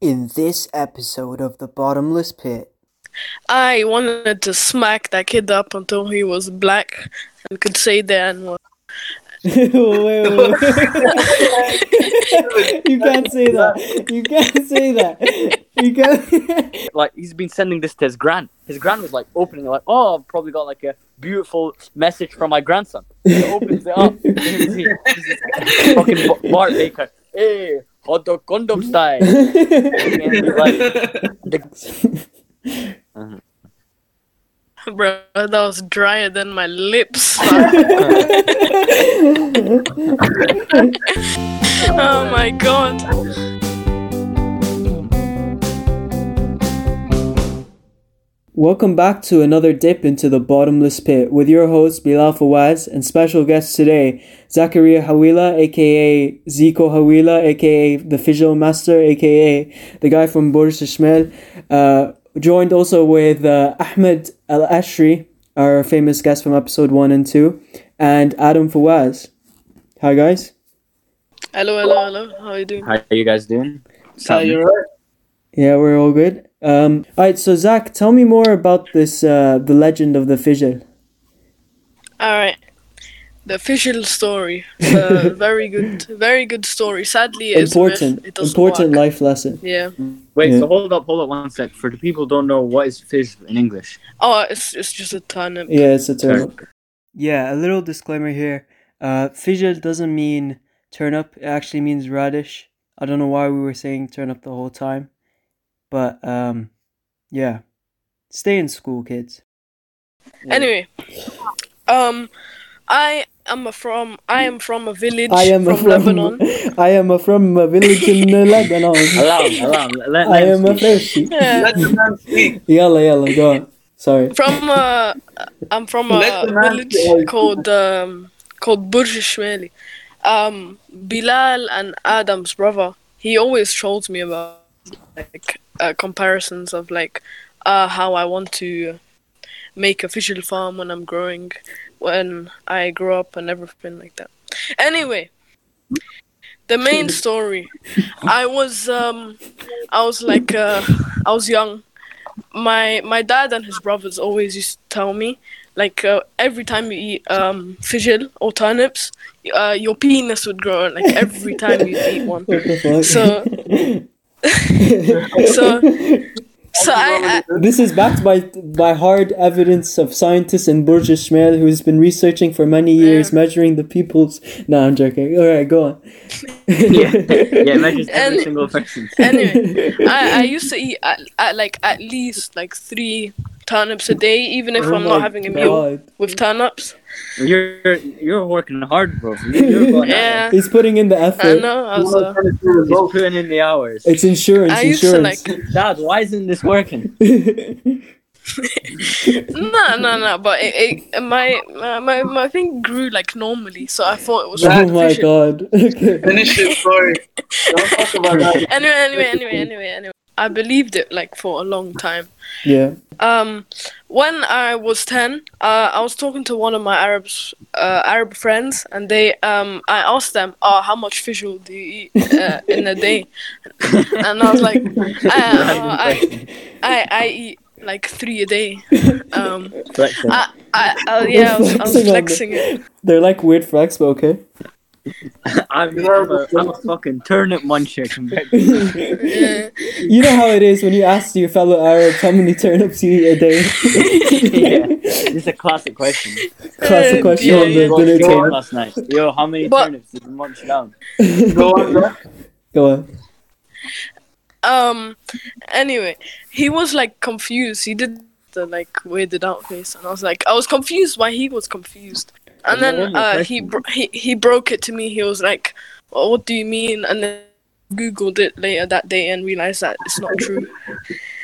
In this episode of The Bottomless Pit, I wanted to smack that kid up until he was black and could say the N word. wait, wait, wait. you can't say that. You can't say that. You can't. like he's been sending this to his gran. His gran was like opening it, like, oh, I've probably got like a beautiful message from my grandson. He opens it up. this is fucking Bart Baker. Hey, hot dog condom style. And he's like, Bro, that was drier than my lips. oh my god. Welcome back to another dip into the bottomless pit with your host Bilal Fawaz and special guest today, Zackeria Hawila, aka Zico Hawila, aka the Fijil Master, aka the guy from Burj Shmel. Uh, joined also with uh, Ahmed El-Ashry, our famous guest from episode 1 and 2, and Adam Fawaz. Hi, guys. Hello, hello, hello. How are you doing? How are you guys doing? Yeah, we're all good. Um, all right, so Zach, tell me more about this, uh, the legend of the Fijil. Alright. The official story. Uh, very good, very good story. Sadly, it is a myth. Important, It doesn't important work. life lesson. Yeah. Wait, Yeah. so hold up, hold up one sec. For the people who don't know, what is fijil in English? Oh, it's it's just a turnip. Yeah, it's a turnip. Yeah, a little disclaimer here. Uh, Fijil doesn't mean turnip. It actually means radish. I don't know why we were saying turnip the whole time, but um, yeah. Stay in school, kids. Anyway, um, I am a from I am from a village I am from, a from. Lebanon. I am a from a village in uh, Lebanon. Allow him, allow. Let, let I him am a speak. Yeah. Let the man speak. Yalla, yalla, go on. Sorry. From uh, I'm from Let a village speak. called um called Burj Shmeli. Um, Bilal and Adam's brother. He always trolls me about like uh, comparisons of like uh how I want to make a fish farm when I'm growing, when I grow up and everything like that. Anyway, the main story. I was um I was like uh I was young. My my dad and his brothers always used to tell me like uh, every time you eat um fijil or turnips, uh, your penis would grow like every time you eat one. What the fuck? So so so I, I This is backed by by hard evidence of scientists in Burj Shmel who's been researching for many years, measuring the people's. No, I'm joking. All right, go on. yeah, yeah, measures every And- single person. anyway, I, I used to eat at, at like at least like three turnips a day, even if Oh I'm not oh having a meal with turnips. You're you're working hard, bro. You're, you're going at it. Yeah, He's putting in the effort. I was, uh, He's putting in the hours. It's insurance. I used to insurance. like Dad, why isn't this working? no, no, no. But it, it my, my my thing grew like normally, so I thought it was oh my god. Finish it, sorry. Don't talk about that. Anyway, anyway, anyway, anyway, anyway. I believed it like for a long time. Yeah. Um, when I was ten, uh, I was talking to one of my Arabs, uh, Arab friends, and they, um, I asked them, "Oh, how much fijil do you eat uh, in a day?" And I was like, I, uh, I, I, I eat like three a day. Um, Flexing. I, I, uh, yeah, I was, I was flexing it. They're like weird flex, but okay. I'm, I'm, a, I'm a fucking turnip muncher compared to Yeah. You know how it is when you ask your fellow Arabs how many turnips you eat a day. yeah. This is a classic question. Classic question Yeah, on the yeah. dinner table. last night. Yo, how many But- turnips did you munch down? Go on, Zach. Go on. Um. Anyway, he was like confused. He did the like weirded out face, and I was like, I was confused why he was confused. And then uh, he bro- he he broke it to me. He was like, well, "What do you mean?" And then googled it later that day and realized that it's not true.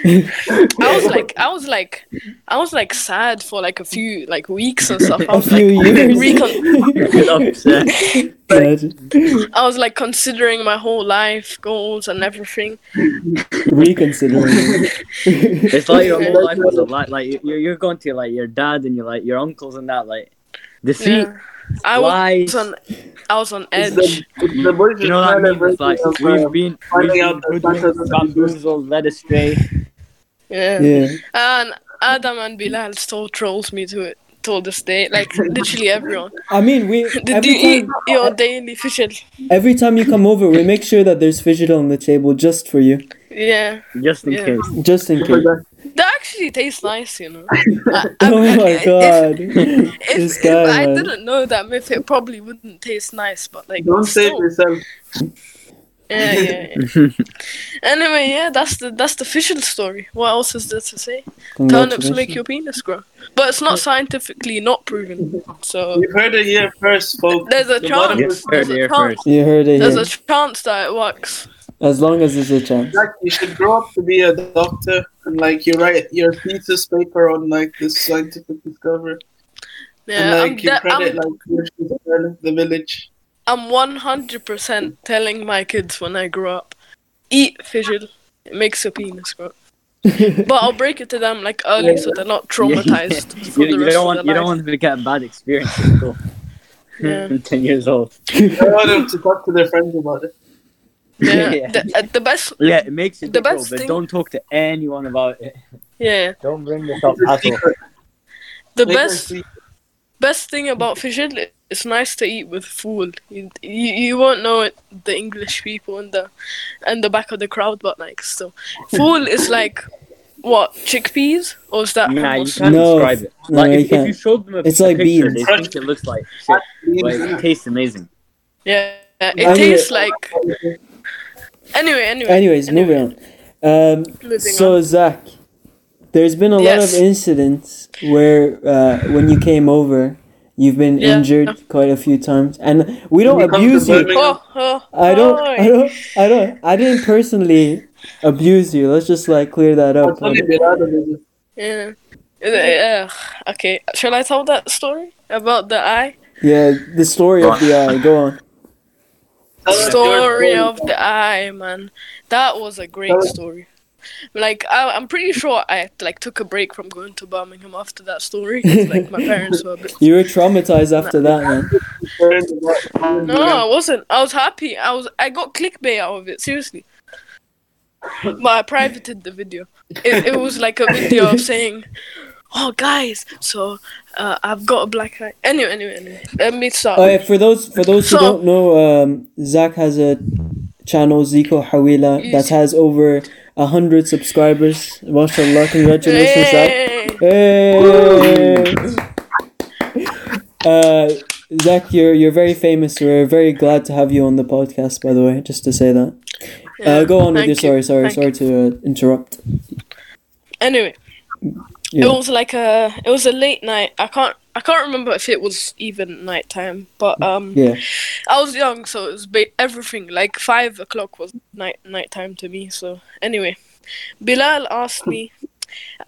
I was like, I was like, I was like sad for like a few like weeks and stuff. I A was few like, years. recon- Upset. I was like considering my whole life goals and everything. Reconsidering. It's like your whole life was a lie. Like you're you're going to like your dad and your like your uncles and that like the see Yeah. I Lies. was on, I was on It's edge. the, it's the Bush You know what I mean? It's like of, we've uh, been, we've finding been out that hoodwinked, Santa doesn't exist. bamboozled, led astray. Yeah. Yeah. And Adam and Bilal still trolls me to it till this day. Like literally everyone. I mean, we Did every you eat time your daily fijil? every time you come over, we make sure that there's fijil on the table just for you, Yeah. Just in Yeah. case. just in case. They actually taste nice, you know. I- I- Oh um, my if- god, If, this if guy, I didn't know that myth, it probably wouldn't taste nice, but like Don't save still, yourself. yeah, yeah, yeah. Anyway, yeah, that's the that's the official story. What else is there to say? Turnips make your penis grow, but it's not scientifically not proven. So You heard it here first, folks. there's a The chance. is- Yeah, heard There's it a here chance. first. You heard it There's here. a chance that it works. As long as there's a chance. Like, you should grow up to be a doctor and like you write your thesis paper on like this scientific discovery. Yeah, and I'm, like you de- credit I'm, like the the village. I'm 100% telling my kids when I grow up, eat fijil. It makes your penis grow. But I'll break it to them like early so they're not traumatized for You, the you don't of want their you don't want them to get a bad experience in school. Yeah. Ten years old. I want them to talk to their friends about it. Yeah, yeah. The, uh, the best. Yeah, it makes you The grow, best but thing- don't talk to anyone about it. Yeah, Don't bring this up at all. the Make it a best best thing about fijil. It's nice to eat with food. You, you you won't know it. The English people in the in the back of the crowd, but like so, fool is like what chickpeas or is that? Nah, you can't No. describe it. No, Like you if, if can't. you showed them a, It's a like picture, beans. they think it looks like shit, but it tastes amazing. Yeah, it I mean- tastes like. Anyway, anyway. Anyways, moving on. Um, Moving so Zach, there's been a lot of incidents where uh, when you came over, you've been Yeah. injured quite a few times, and we don't When you abuse you. Oh, oh, I don't. I don't, I don't, I didn't personally abuse you. Let's just like clear that up. tell you about it. Yeah. Uh, okay, shall I tell that story about the eye? Yeah, the story of the eye. Go on. Tell us your Story of the eye, man. That was a great story. Like I, I'm pretty sure I like took a break from going to Birmingham after that story. like my parents were a bit. You were traumatized after that, man. No, I wasn't. I was happy. I was. I got clickbait out of it. Seriously. But I privated the video. It, it was like a video of saying, "Oh, guys, so uh, I've got a black eye." Anyway, anyway, anyway. Let me start. For those for those who So- don't know, um, Zach has a channel Zico Hawila that has over a hundred subscribers. MashaAllah, congratulations, Zach. Hey! Hey! Uh, Zach, you're you're very famous. We're very glad to have you on the podcast. By the way, just to say that. Yeah, Uh, go on with your you, story. Sorry, thank sorry to uh, interrupt. Anyway, Yeah. it was like a it was a late night. I can't I can't remember if it was even nighttime, but um, Yeah. I was young, so it was ba- everything. Like five o'clock was night nighttime to me. So anyway, Bilal asked me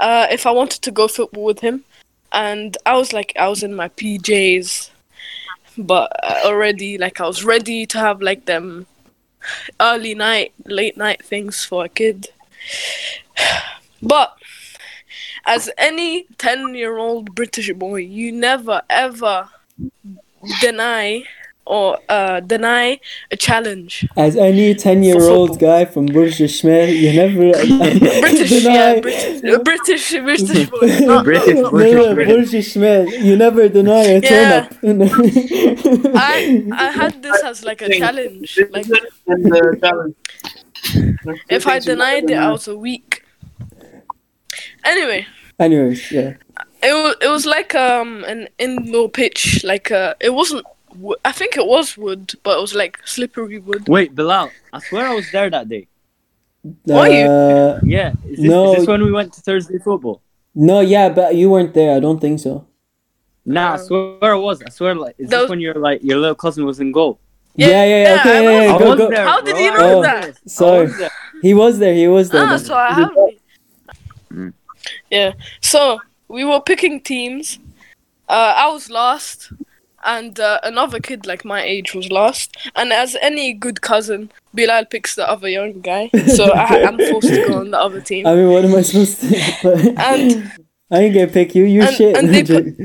uh, if I wanted to go football with him, and I was like, I was in my PJs, but uh, already like I was ready to have like them early night, late night things for a kid. But as any 10 year old British boy, you never ever deny or uh, deny a challenge. As any ten-year-old guy from Burj Al Shmel, you never British, deny. yeah, British, uh, British, British boy. Not, British No, Burj no, Al Shmel. Burj Al Shmel, you never deny a Yeah. turn up. I, I had this as like a challenge. Like, challenge. if I denied it, I was a weak. Anyway, Anyways, yeah. it was it was like um an indoor pitch. Like uh, it wasn't. I think it was wood, but it was like slippery wood. Wait, Bilal, I swear I was there that day. Were you? Uh, Yeah, is this, No. is this when we went to Thursday football? no, yeah, but you weren't there. I don't think so. Nah, I Uh, swear I was. I swear, like, is Those- this when you're like your little cousin was in goal? Yeah, yeah, yeah. yeah, okay, I yeah, yeah, go, go. there. How did you know was that? there. I Sorry. was. He was there. He was there. Ah, then. so I have. Yeah. So we were picking teams. Uh, I was last, and uh, another kid like my age was last. And as any good cousin, Bilal picks the other young guy, so I, I'm forced to go on the other team. I mean, what am I supposed to? Do? and I ain't gonna pick you. You and- shit. and they put-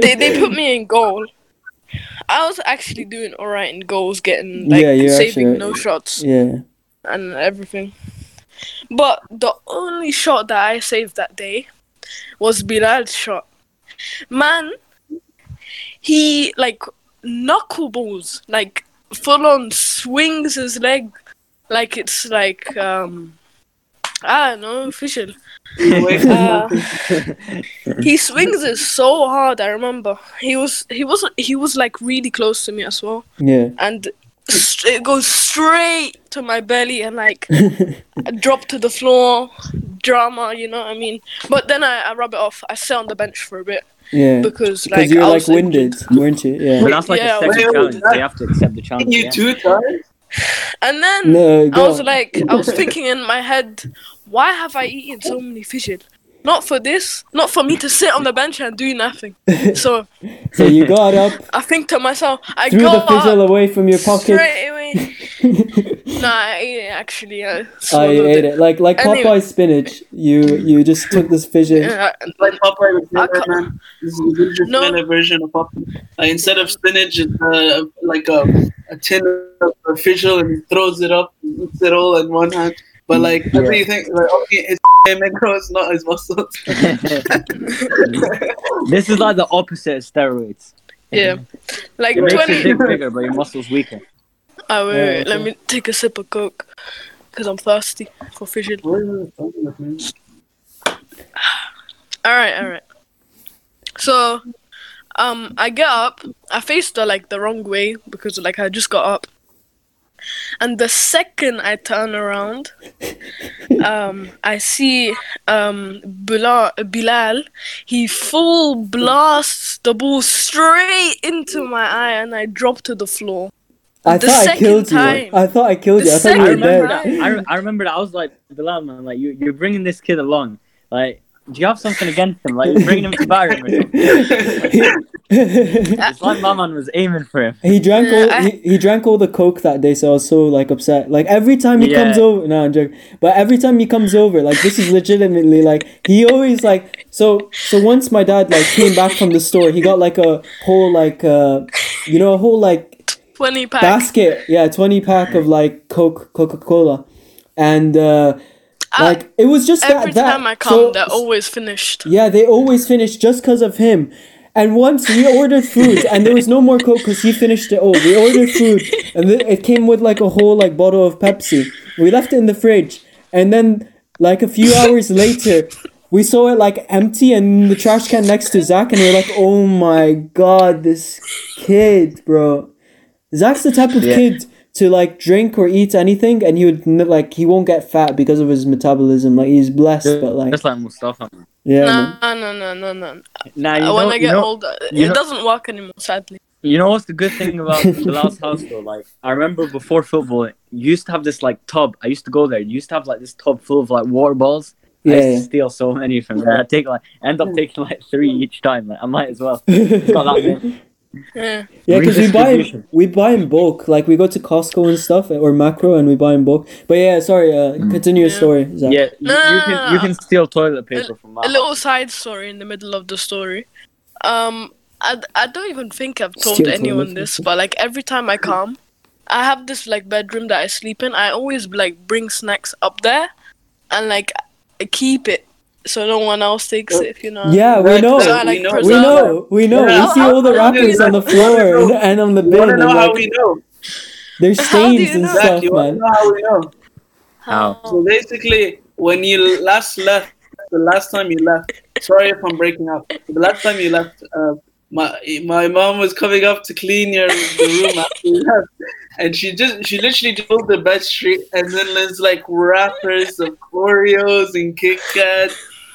they they put me in goal. I was actually doing alright in goals, getting like Yeah, saving actually- no shots Yeah. and everything. But the only shot that I saved that day was Bilal's shot. Man, he like knuckleballs, like full on swings his leg like it's like um I don't know, official. Uh, he swings it so hard. I remember he was he wasn't he was like really close to me as well, Yeah. and it goes straight to my belly and like drop to the floor. Drama, you know what I mean? But then I, I rub it off. I sit on the bench for a bit Yeah. because Because like you're I like was winded, weren't you? But Yeah. that's like Yeah, a second wait, challenge. wait, They have to accept the challenge. you yeah. two times? And then No, I was like, I was thinking in my head, why have I eaten so many fijils? Not for this, not for me to sit on the bench and do nothing. So so you got up, I think to myself, I threw go the fijil up away from your pocket. straight away. nah, I ate it actually. I you swallowed ate it like like Anyway. Popeye spinach. You you just took this fijil. Yeah, It's like Popeye with I man. This is a ginger No. Version of Popeye. Uh, instead of spinach, it's uh, like a, a tin of fijil and he throws it up, and eats it all in one hand. But like Yeah. think? like okay, his grows, not his muscles. this is like the opposite of steroids. yeah. Like It makes your twenty. dick bigger, but your muscles weaker. Oh wait, Yeah, wait, let me take a sip of coke, cause I'm thirsty for fishing. All right, all right. So, um, I get up. I faced her like the wrong way because like I just got up, and the second I turn around, um, I see um Bilal. Bilal. He full blasts the ball straight into my eye, and I drop to the floor. I The thought I second killed you. I thought I killed The you. I thought you were second remember dead. that. I, I remember that. I was like, Bilal, man, like you, you're bringing this kid along. Like, do you have something against him? Like, you're bringing him to batter him or something. It's like my man was aiming for him. he drank all I- he, he drank all the coke that day, so I was so like upset. Like every time he Yeah. comes over, no, I'm joking. But every time he comes over, like this is legitimately like he always like so so. Once my dad like came back from the store, he got like a whole like uh you know a whole like Twenty pack. basket, yeah, twenty pack of like Coke Coca Cola, and uh I- like it was just Every that, that time I come, so- they're always finished. yeah, they always finish just because of him. And once we ordered food, and there was no more Coke because he finished it all. We ordered food, and th- it came with like a whole like bottle of Pepsi. We left it in the fridge, and then like a few hours later, we saw it like empty and in the trash can next to Zach, and we are like, "Oh my god, this kid, bro!" Zach's the type of Yeah. kid to like drink or eat anything, and he would like he won't get fat because of his metabolism. Like he's blessed, but like Just like Mustafa. man. yeah. man. No, no, no, no, no. Nah, you Uh, know, when I you get know, older, you it know- doesn't work anymore. Sadly. You know what's the good thing about Bilal's house though? Like I remember before football, you used to have this like tub. I used to go there. You used to have like this tub full of like water balls. I Yeah, used yeah. to steal so many from there. I take like end up taking like three each time. Like I might as well. Got that many. Yeah. Yeah, because we buy in, we buy in bulk. Like we go to Costco and stuff or Makro and we buy in bulk. But yeah, sorry. Uh, continue your Yeah. story. Zach. Yeah, No, you no, can you can steal toilet paper from my A little side story in the middle of the story. Um, I, I don't even think I've told Steal anyone this, paper. but like every time I come, I have this like bedroom that I sleep in. I always like bring snacks up there, and like keep it so no one else takes it. You know. Yeah, we know. So I like We know. We know. We know. Yeah. We see all the How- how wrappers on the know? floor and, and on the You bin. wanna And know how like, we know? there's stains and know? stuff, Zach, you man. know how we know? How? So basically, when you last left, the last time you left, sorry if I'm breaking up. The last time you left, uh, my my mom was coming up to clean your the room after you left, and she just she literally pulled the bed sheet, and then there's like wrappers of Oreos and Kit Kat.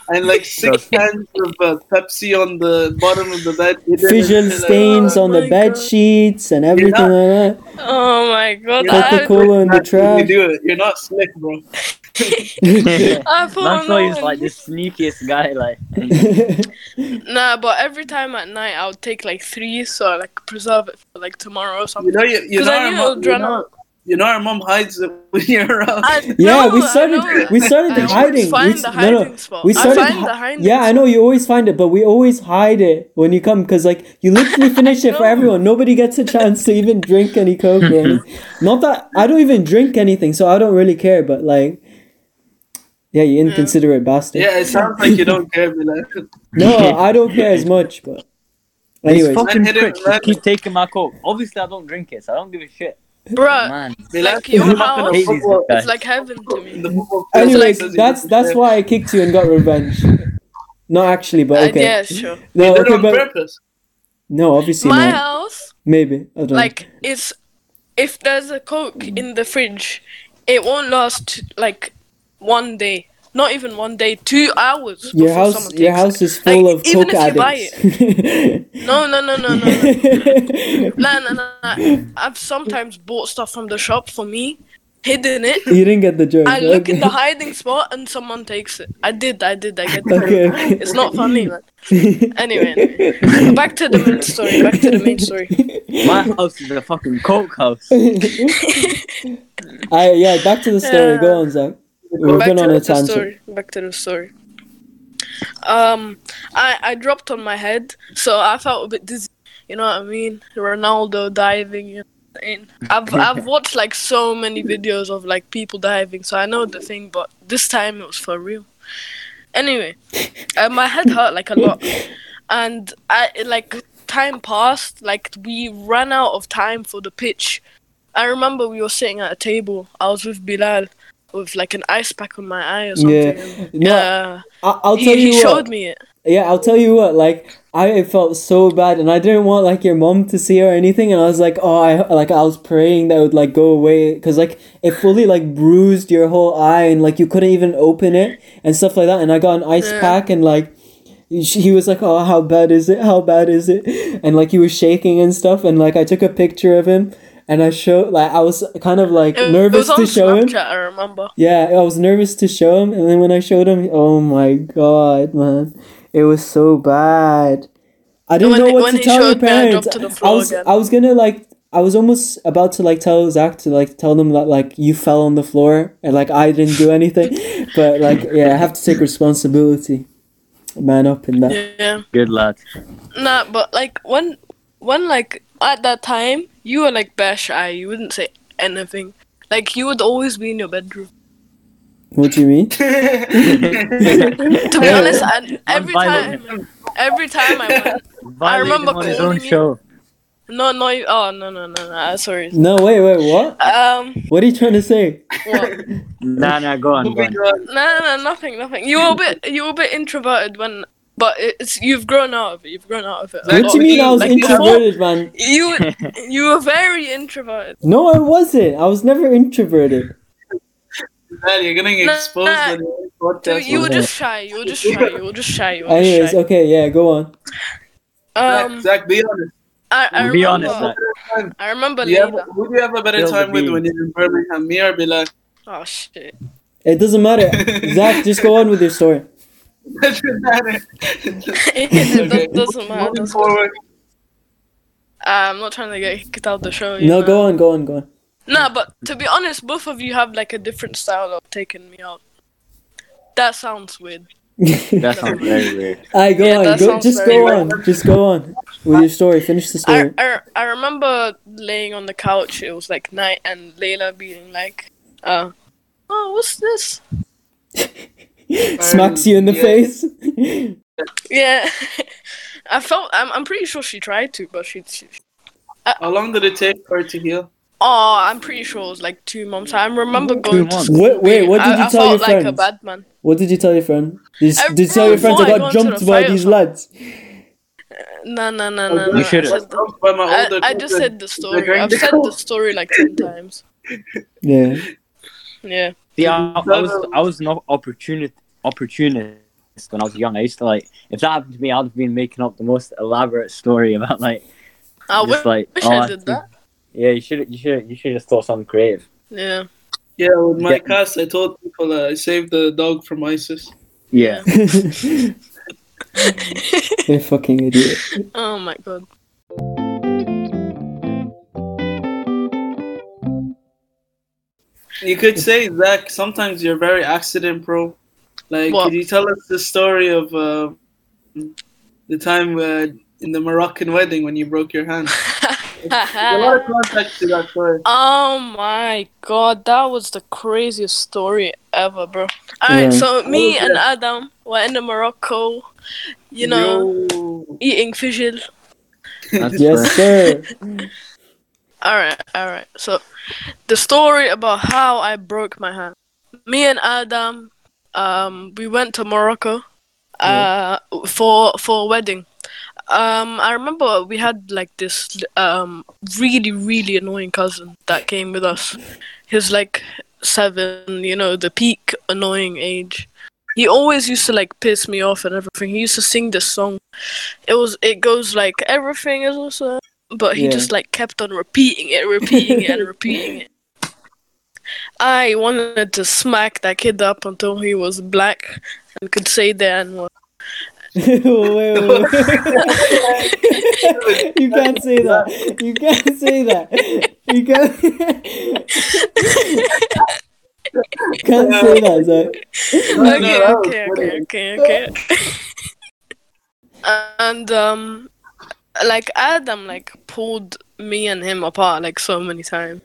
And like six cans of uh, Pepsi on the bottom of the bed. hidden Visual into the- stains Oh on the bed God. sheets and everything not- like that. Oh my god! You're not Coca-Cola in the That's when you trash. do it. You're not slick, bro. I thought That's why like the sneakiest guy. Like Nah, but every time at night I'll take like three, so I like preserve it for like tomorrow or You something. know, you, you 'Cause know, I our knew mo- it would you run know, out. You know, our mom hides it when you're around. I Yeah, know, we started we started I hiding. Find we, the no, no, spot. we started. I find hi- the hiding yeah, I know you always find it, but we always hide it when you come because like you literally finish it for everyone. Nobody gets a chance to even drink any coke. Not that I don't even drink anything, so I don't really care. But like, yeah, you inconsiderate bastard. yeah, it sounds like you don't care, Bilal. No, I don't care as much. But These anyways, fucking hit it, pricks man. just keep taking my coke. Obviously, I don't drink it, so I don't give a shit. Bruh, Man, Like your you're not gonna house- hate football- it's like heaven to me. the football anyways, that's that's why I kicked you and got revenge. Not actually, but Uh, okay. yeah, sure. No, You did it okay, on but purpose. no, obviously My not. house, Maybe I don't know. like, it's if there's a coke in the fridge, it won't last like one day. Not even one day, two hours. Your house, someone your house it. is full Like, of even coke if you buy addicts. No, no, no, no, no, no. Nah, nah, nah, nah. I've sometimes bought stuff from the shop for me, hidden it. you didn't get the joke. I look in okay. the hiding spot and someone takes it. I did, I did, I get the Okay, joke. okay. It's not funny, man. Anyway, anyway. back to the main story. Back to the main story. my house is a fucking coke house. I yeah, back to the story. Go on, Zach. Back to on the tangent. story. Back to the story. Um, I I dropped on my head, so I felt a bit dizzy. You know what I mean? Ronaldo diving. You know, what I mean? I've I've watched like so many videos of like people diving, so I know the thing. But this time it was for real. Anyway, uh, my head hurt like a lot, and I like time passed. Like we ran out of time for the pitch. I remember we were sitting at a table. I was with Bilal with like an ice pack on my eye or something. Yeah. No, uh, I- I'll tell he you He showed what. me it. Yeah, I'll tell you what. Like, I felt so bad, and I didn't want like your mom to see or anything. And I was like, oh, I like I was praying that it would like go away because like it fully like bruised your whole eye, and like you couldn't even open it and stuff like that. And I got an ice Yeah. pack, and like he was like, oh, how bad is it? How bad is it? And like he was shaking and stuff, and like I took a picture of him. And I showed, like, I was kind of like It, nervous it was to on show him. Snapchat, I remember. Yeah, I was nervous to show him, and then when I showed him, oh my god, man, it was so bad. I didn't When know what to tell your showed I parents. to the I was, again. I was gonna like, I was almost about to like tell Zach to like tell them that like you fell on the floor and like I didn't do anything, but like yeah, I have to take responsibility, man up in that. Yeah. Good luck. Nah, but like when when like at that time you were like bare shy. You wouldn't say anything. Like you would always be in your bedroom. What do you mean? To be honest, and every violent. time, every time I went, Violating remember on his calling own you- show. no, no, you- oh no, no, no, no. uh, Sorry. No, wait, wait, what? Um, What are you trying to say? what? Nah, nah, go on, go on. on. No, no, no, nothing, nothing. You were a bit, you were a bit introverted when, but it's you've grown out of it. You've grown out of it. a What lot. do you mean I was Like, before- introverted, man? You, you were very introverted. No, I wasn't. I was never introverted. Man, you're getting Nah, exposed nah. on your So podcast. you were just shy. You were just shy. You were just shy. You were just Anyways, shy. okay, yeah, go on. Um, Zach, Zach, be honest. I, I Be remember, honest, Zach. I remember Do you have, who do you have a better Spill the time with when you're in Birmingham? Me or Bilal? Oh shit. It doesn't matter. Zach, just go on with your story. Doesn't matter. it Okay. doesn't matter. Moving doesn't forward. I'm not trying to get kicked out of the show. No, know. go on, go on, go on. Nah, but to be honest, both of you have like a different style of taking me out. That sounds weird. That sounds very weird. Alright, go Yeah, on. Go, just go weird. on. Just go on with your story. Finish the I, story. I, I remember laying on the couch. It was like night, and Layla being like, "Uh, oh, what's this?" Smacks um, you in the Yeah. face. Yeah, I felt. I'm. I'm pretty sure she tried to, but she. she uh, How long did it take for it to heal? oh, I'm pretty sure it was like two months. I remember Two going to months. school. Wait, wait, what did I, you I tell your friend? I felt like a bad man. What did you tell your friend? Did you, did you tell your friends I got jumped by these lads? No, no, no, oh, no, no. You should've. I, By my I, older I just said the story. I've said the story like ten times. Yeah. Yeah. See, I, I was I was an opportunist opportunist when I was young. I used to like if that happened to me, I'd have been making up the most elaborate story about like I just wish, like wish oh, I I did think- that. Yeah, you should you should you should just thought something creative. Yeah. Yeah, with my Yeah. cast, I told people uh, I saved the dog from ISIS. Yeah. you fucking idiot. Oh my god. You could say Zach. Sometimes you're very accident pro. Like, What? could you tell us the story of uh, the time uh, in the Moroccan wedding when you broke your hand? A lot of context to that story. Oh my god, that was the craziest story ever, bro. Alright, Yeah. so me Oh, and yeah. Adam were in Morocco, you know, Yo. eating fijil. That's yes, sir. Alright, alright. So, the story about how I broke my hand. Me and Adam, um, we went to Morocco, uh, for for a wedding. Um, I remember we had like this um really really annoying cousin that came with us. He was like seven, you know, the peak annoying age. He always used to like piss me off and everything. He used to sing this song. It was it goes like everything is awesome but he Yeah. just like kept on repeating it, repeating it, and repeating it. I wanted to smack that kid up until he was black and could say the N word. wait, wait, wait. you can't say that. You can't say that. You can't. can't say that, no, okay, okay, okay, okay, okay. and um, like Adam like pulled me and him apart like so many times.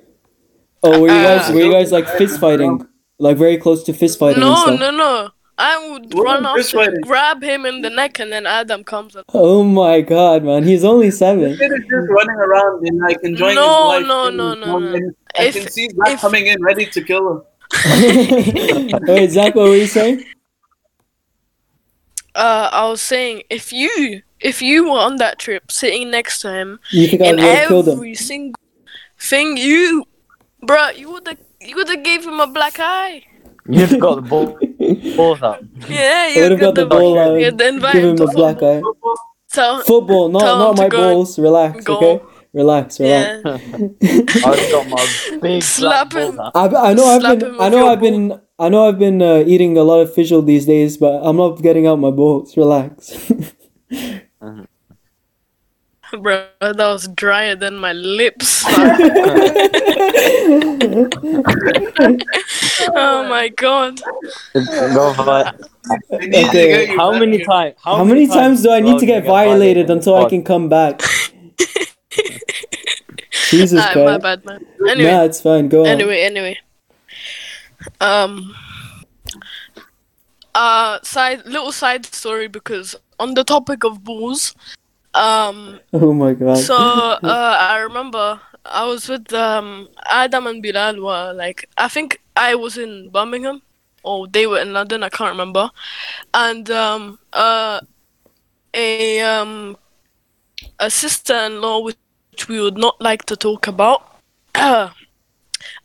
Oh, were you Uh, guys were you guys like fist fighting, like very close to fist fighting and No, stuff? no, no. I would What run was off, and grab him in the neck, and then Adam comes and Oh my god, man, he's only seven. Kid is just running around and like enjoying No, his life. no, no, no, no. I If- can see Zach if- coming in ready to kill him. Wait, Zach, what were you saying? uh, I was saying if you if you were on that trip sitting next to him You think I would have killed him? every single thing you bruh you would have you would have gave him a black eye. You just got the ball, balls out. Yeah, you would have got the ball out, You'd invite give him him a black eye. football. Football, not Tell not my balls. Relax, go. okay? Relax, relax. yeah, I just got my big Slap black him. balls. I, I know I've been I know I've been I know I've been uh, eating a lot of fijil these days, but I'm not getting out my balls. Relax. bro, that was drier than my lips. oh my god. Go for it. They need to Okay, How many times? How many times do I need to you get violated on until I can come back? Jesus Ah, my Christ. bad, man. Anyway, Nah, it's fine. Go on. anyway, anyway. Um. Uh, side little side story because on the topic of bulls, um, Oh my god. so uh, I remember I was with um Adam and Bilal were like I think I was in Birmingham or they were in London I can't remember, and um uh a um a sister-in-law which we would not like to talk about. I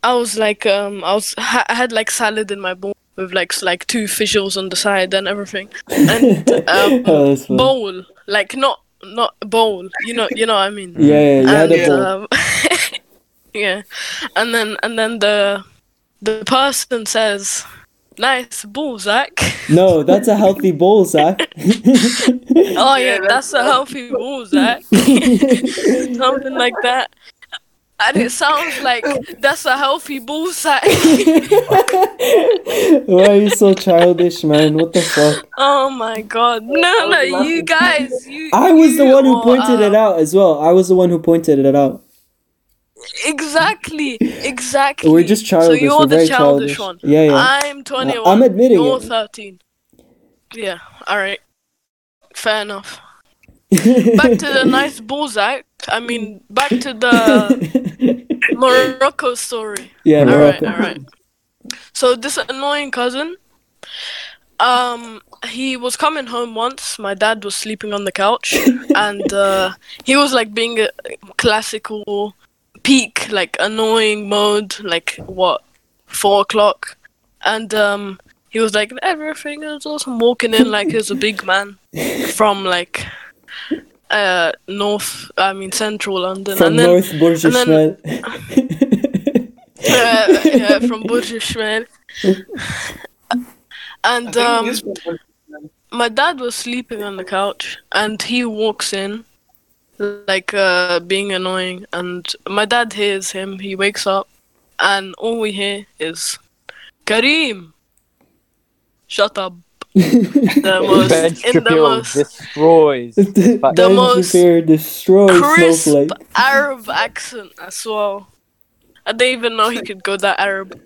was like um I was ha- I had like salad in my bowl with like like two fijils on the side and everything and um oh, bowl like not not bowl you know you know what I mean Yeah, yeah, you and, a bowl. um, yeah, and then and then the the person says, "Nice bull, Zach." No, that's a healthy bowl, Zach. oh yeah, Yeah, that's a healthy bull, Zach. Something like that. And it sounds like that's a healthy bull, Zach. Why are you so childish, man? What the fuck? oh my god, no, no, you guys, you. I was the one who pointed it uh, out as well. I was the one who pointed it out. Exactly, exactly. We're just childish. So you're We're the childish, childish. one. Yeah, yeah. I'm 21. I'm admitting You're it. 13. Yeah, alright. Fair enough. Back to the nice Bozak. I mean, back to the Morocco story. yeah, Morocco. alright. So this annoying cousin, um, he was coming home once. My dad was sleeping on the couch, and uh, he was like being a classical peak, like annoying mode, like what, four o'clock, and um, he was like everything is awesome, walking in like he's a big man from like uh north, I mean central London, From and then North Burj and then- uh, yeah, from Burj Ishmael. And um, my dad was sleeping on the couch, and he walks in, like uh, being annoying. And my dad hears him. He wakes up, and all we hear is Kareem. Shut up. The most Ben in the most destroys. the fact- Ben most Shapiro destroys crisp Snowflake. Arab accent as well. I didn't even know he could go that Arab.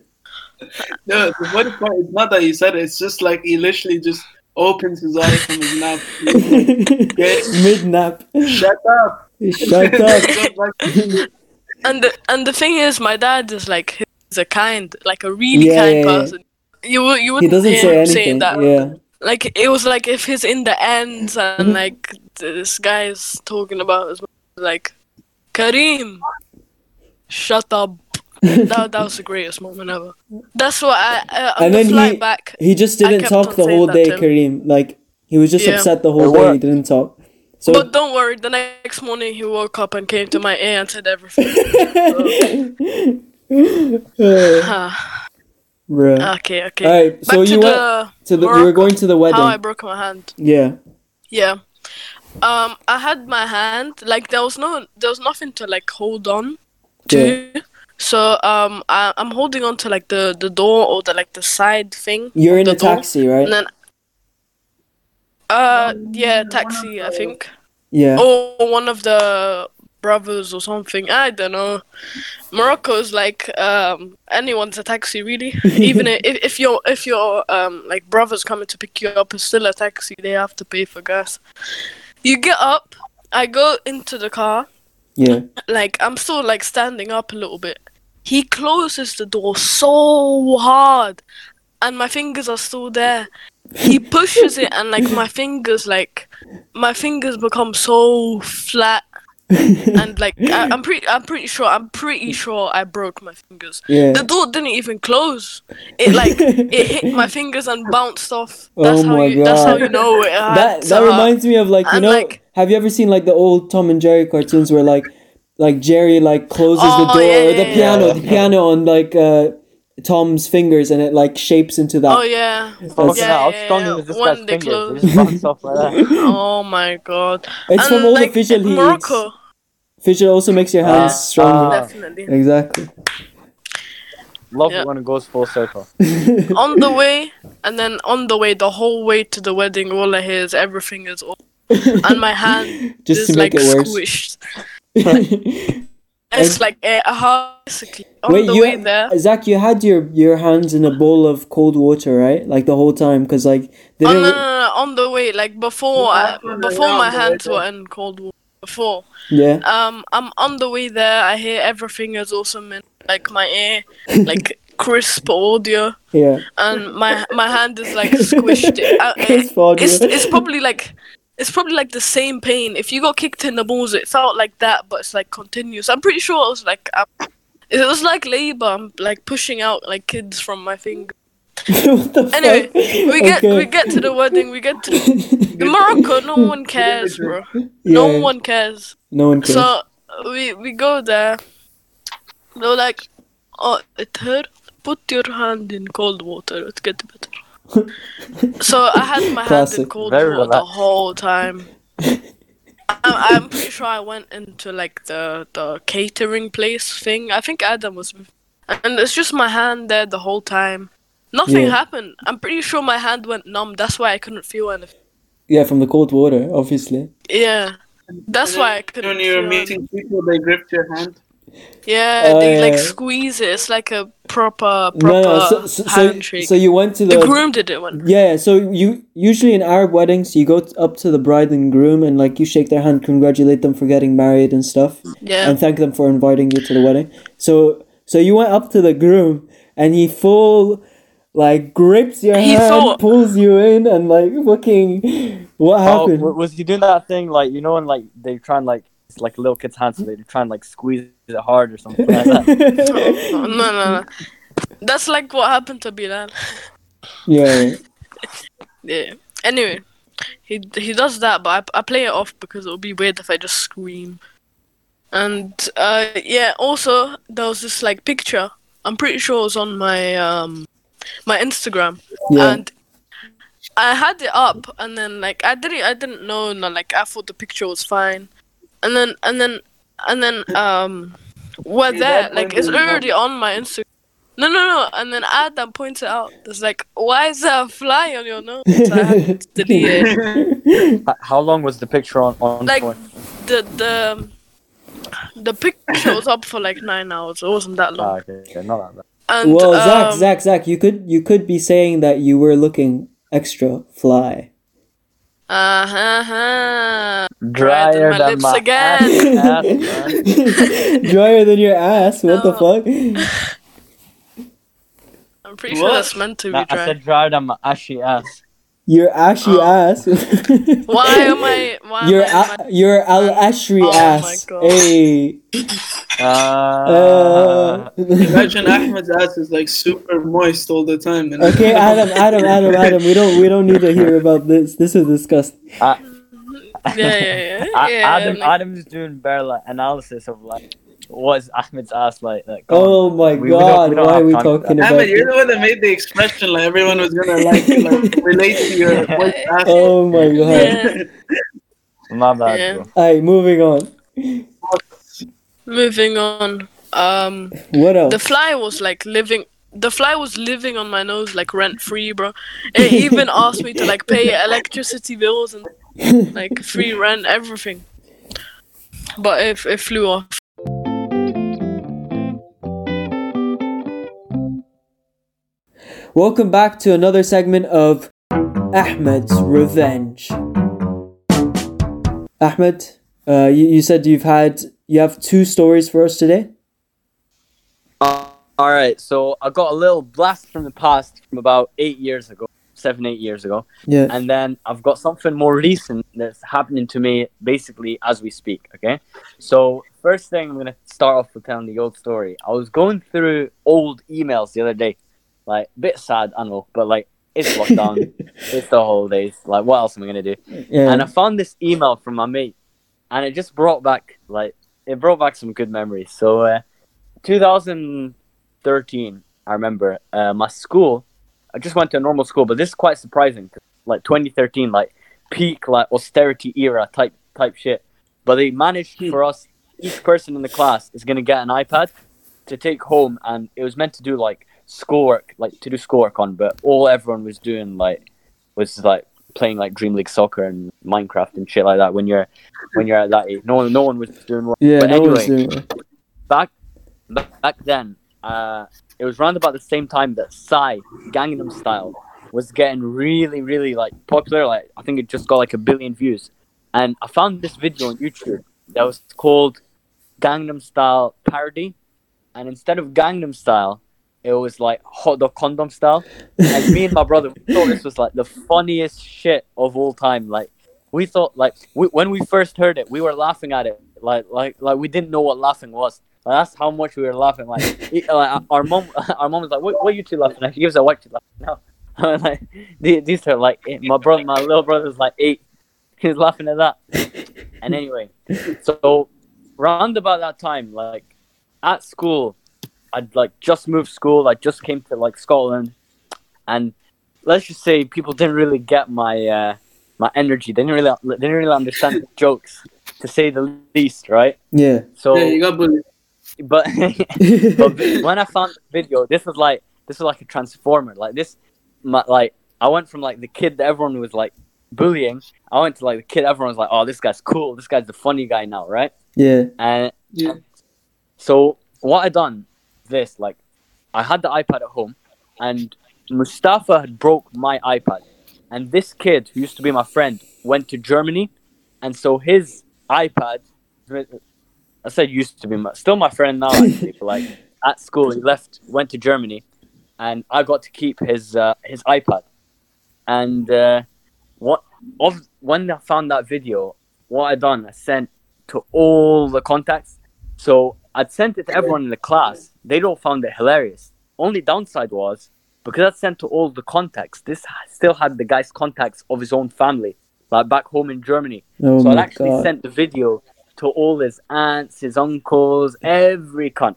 No, the funny part is not that he said it. It's just like he literally just opens his eyes from his nap. Mid nap. Shut up. Shut up. Goes back to- And the and the thing is, my dad is like he's a kind, like a really Yeah, kind yeah, yeah. person. You would you He wouldn't doesn't hear say him saying anything. that. Yeah. Like it was like if he's in the ends Mm-hmm. and like this guy's talking about his like Kareem, shut up. that that was the greatest moment ever. That's what I uh, on And the then he- back. He just didn't talk the whole day, to. Kareem. Like he was just Yeah. upset the whole It day. He didn't talk. So But don't worry, the next morning he woke up and came to my aunt and said everything. Bruh. okay, okay. All right, so Back to you went the to the. You were Morocco, going to the wedding. how I broke my hand. Yeah. Yeah. Um, I had my hand like there was no there was nothing to like hold on to. So um, I, I'm holding on to like the the door or the like the side thing. You're in the a door, taxi, right? And then, uh, yeah, taxi. I think. Yeah. or one of the brothers or something. I don't know. Morocco is like um, anyone's a taxi, really. Even if, if your if your um, like brothers coming to pick you up, it's still a taxi. They have to pay for gas. You get up. I go into the car. Yeah. Like I'm still like standing up a little bit. He closes the door so hard, and my fingers are still there. He pushes it, and like my fingers, like my fingers become so flat, and like I, I'm pretty, I'm pretty sure, I'm pretty sure I broke my fingers. Yeah. The door didn't even close. It like it hit my fingers and bounced off. Oh That's how my you. That's how God. you know it. that to that reminds me of like you know like- have you ever seen like the old Tom and Jerry cartoons where like like Jerry like closes the Oh, door yeah, or the yeah, piano yeah. the piano on like uh Tom's fingers and it like shapes into that. Oh yeah. Fucking Yeah, yeah, strong yeah. is this When guy's they close. They just bounce off like. Oh my god. it's from And, all like, the fijil he Morocco. Eats. Fijil also makes your hands Ah. stronger. Ah. Definitely. Exactly. Love Yeah. it when it goes full circle. on the way, and then on the way, the whole way to the wedding, all I hear is everything is all, and my hand Just is to make like it worse. squished. It's like uh, uh, basically on the you way there. Zach, you had your your hands in a bowl of cold water, right? Like the whole time, because like they Oh no, didn't. no, no, no, on the way, like before, I, that's on the before my hands were in cold water. Before, Yeah. um, I'm on the way there. I hear everything is awesome in like my ear, like crisp audio, Yeah. and my my hand is like squished. Uh, it- Crisp audio. it's it's probably like it's probably like the same pain. If you got kicked in the balls, it felt like that, but it's like continuous. I'm pretty sure it was like um, it was like labor. I'm like pushing out like kids from my finger. what the Anyway, we get Okay. we get to the wedding. We get to the Morocco. No one cares, bro. Yeah, No one cares. No one cares. So we we go there. They're like, oh, it hurt. Put your hand in cold water. It get better. so I had my hand in cold Very water the whole time. I'm, I'm pretty sure I went into like the the catering place thing. I think Adam was, and it's just my hand there the whole time. Nothing Yeah. happened. I'm pretty sure my hand went numb. That's why I couldn't feel anything. yeah, from the cold water, obviously. Yeah, that's And why I couldn't. When you were feel meeting people, they gripped your hand. Yeah, Oh, they like squeeze it. It's like a proper, proper No, no. So, so, so, handshake. so you went to the the. groom did it one. Yeah, so you usually in Arab weddings you go t- up to the bride and groom and like you shake their hand, congratulate them for getting married and stuff, Yeah. and thank them for inviting you to the wedding. So so you went up to the groom and he full like grips your He hand, thought- pulls you in, and like fucking what Oh, happened? w- was he doing that thing like you know when like they try and like it's like little kids' hands, so they try and like squeeze it hard or something like that. no, no, no. That's like what happened to Bilal. yeah, Yeah. Anyway, he he does that, but I, I play it off because it would be weird if I just scream. And uh, yeah, also there was this like picture. I'm pretty sure it was on my um my Instagram, yeah, and I had it up, and then like I didn't I didn't know, no, like I thought the picture was fine, and then and then and then um We're See, there. that Like it's is already on my Instagram. No, no, no. And then Adam points it out. It's like, why is there a fly on your nose? I had to delete it. H- How long was the picture on on Like- for? The the the picture was up for like nine hours. It wasn't that Ah, long. okay, okay, not that bad. And well, Zach, um, Zach, Zach, you could you could be saying that you were looking extra fly. Uh huh. Drier my than lips my again. ass, man. Drier than your ass. What the fuck? I'm pretty sure that's meant to be Nah, I dry. said drier than my ashy ass. Your ashy Oh. ass. Why am I? Why Your am I? a- your al ashri Oh my ass. God. Hey. Uh, Uh, Imagine Ahmed's ass is like super moist all the time. And okay, Adam, Adam, Adam, Adam. We don't we don't need to hear about this. This is disgusting. yeah, yeah, yeah. A- yeah Adam, like- Adam's doing bare like analysis of like what's Ahmed's ass like. like go Oh on. my We- we don't- god, we don't why are we time talking that. about Ahmed, you're this? the one that made the expression like everyone was gonna like, like relate to your moist ass. Oh my god. Yeah. My bad, Yeah. bro. Alright, moving on. Moving on. Um, What else? the fly was like living. The fly was living on my nose like rent free, bro. It even asked me to like pay electricity bills and like free rent, everything. But it it flew off. Welcome back to another segment of Ahmed's Revenge. Ahmed, uh, you, you said you've had you have two stories for us today. Uh, all right, so I got a little blast from the past from about eight years ago, seven, eight years ago, Yeah. and then I've got something more recent that's happening to me basically as we speak. Okay, so first thing I'm gonna start off with telling the old story. I was going through old emails the other day, like bit sad, I know, but like it's lockdown, it's the holidays. Like, what else am I gonna do? yeah. and I found this email from my mate, and it just brought back like it brought back some good memories. So, uh, 2013, I remember uh, my school. I just went to a normal school, but this is quite surprising. 'cause, Like 2013, like peak like austerity era type type shit. But they managed for us. Each person in the class is gonna get an iPad to take home, and it was meant to do like schoolwork, like to do schoolwork on. But all everyone was doing like was like playing like Dream League soccer and Minecraft and shit like that. When you're when you're at that age, no one no one was doing work. yeah, but no anyway, doing it. back back then, uh, it was around about the same time that Psy Gangnam Style was getting really really like popular. Like I think it just got like a billion views, and I found this video on YouTube that was called Gangnam Style parody, and instead of Gangnam Style. It was like hot dog condom style, and me and my brother we thought this was like the funniest shit of all time. Like we thought, like we, when we first heard it, we were laughing at it, like like like we didn't know what laughing was. Like, that's how much we were laughing. Like, like our mom, our mom was like, "What, what are you two laughing at?" She gives a what you laughing? No, I was like these, these are like eh, my brother, my little brother's like eight. He's laughing at that. And anyway, so round about that time, like at school, I'd like just moved school. I just came to like Scotland, and let's just say people didn't really get my uh, my energy. They didn't really they didn't really understand the jokes, to say the least, right? Yeah. So, Yeah, you got bullied. but but when I found the video, this was like this was like a transformer. Like this, my, like I went from like the kid that everyone was like bullying. I went to like the kid everyone was like, oh, this guy's cool. This guy's the funny guy now, right? yeah. And Yeah. so what I done this like I had the iPad at home and Mustafa had broke my iPad. And this kid who used to be my friend went to Germany and so his iPad I said used to be my, still my friend now actually but like at school he left went to Germany and I got to keep his uh, his iPad. And uh, what of when I found that video what I done I sent to all the contacts. So I'd sent it to everyone in the class. They don't found it hilarious. Only downside was because I'd sent to all the contacts. This still had the guy's contacts of his own family, like back home in Germany. Oh so I'd actually god. sent the video to all his aunts, his uncles, every cunt.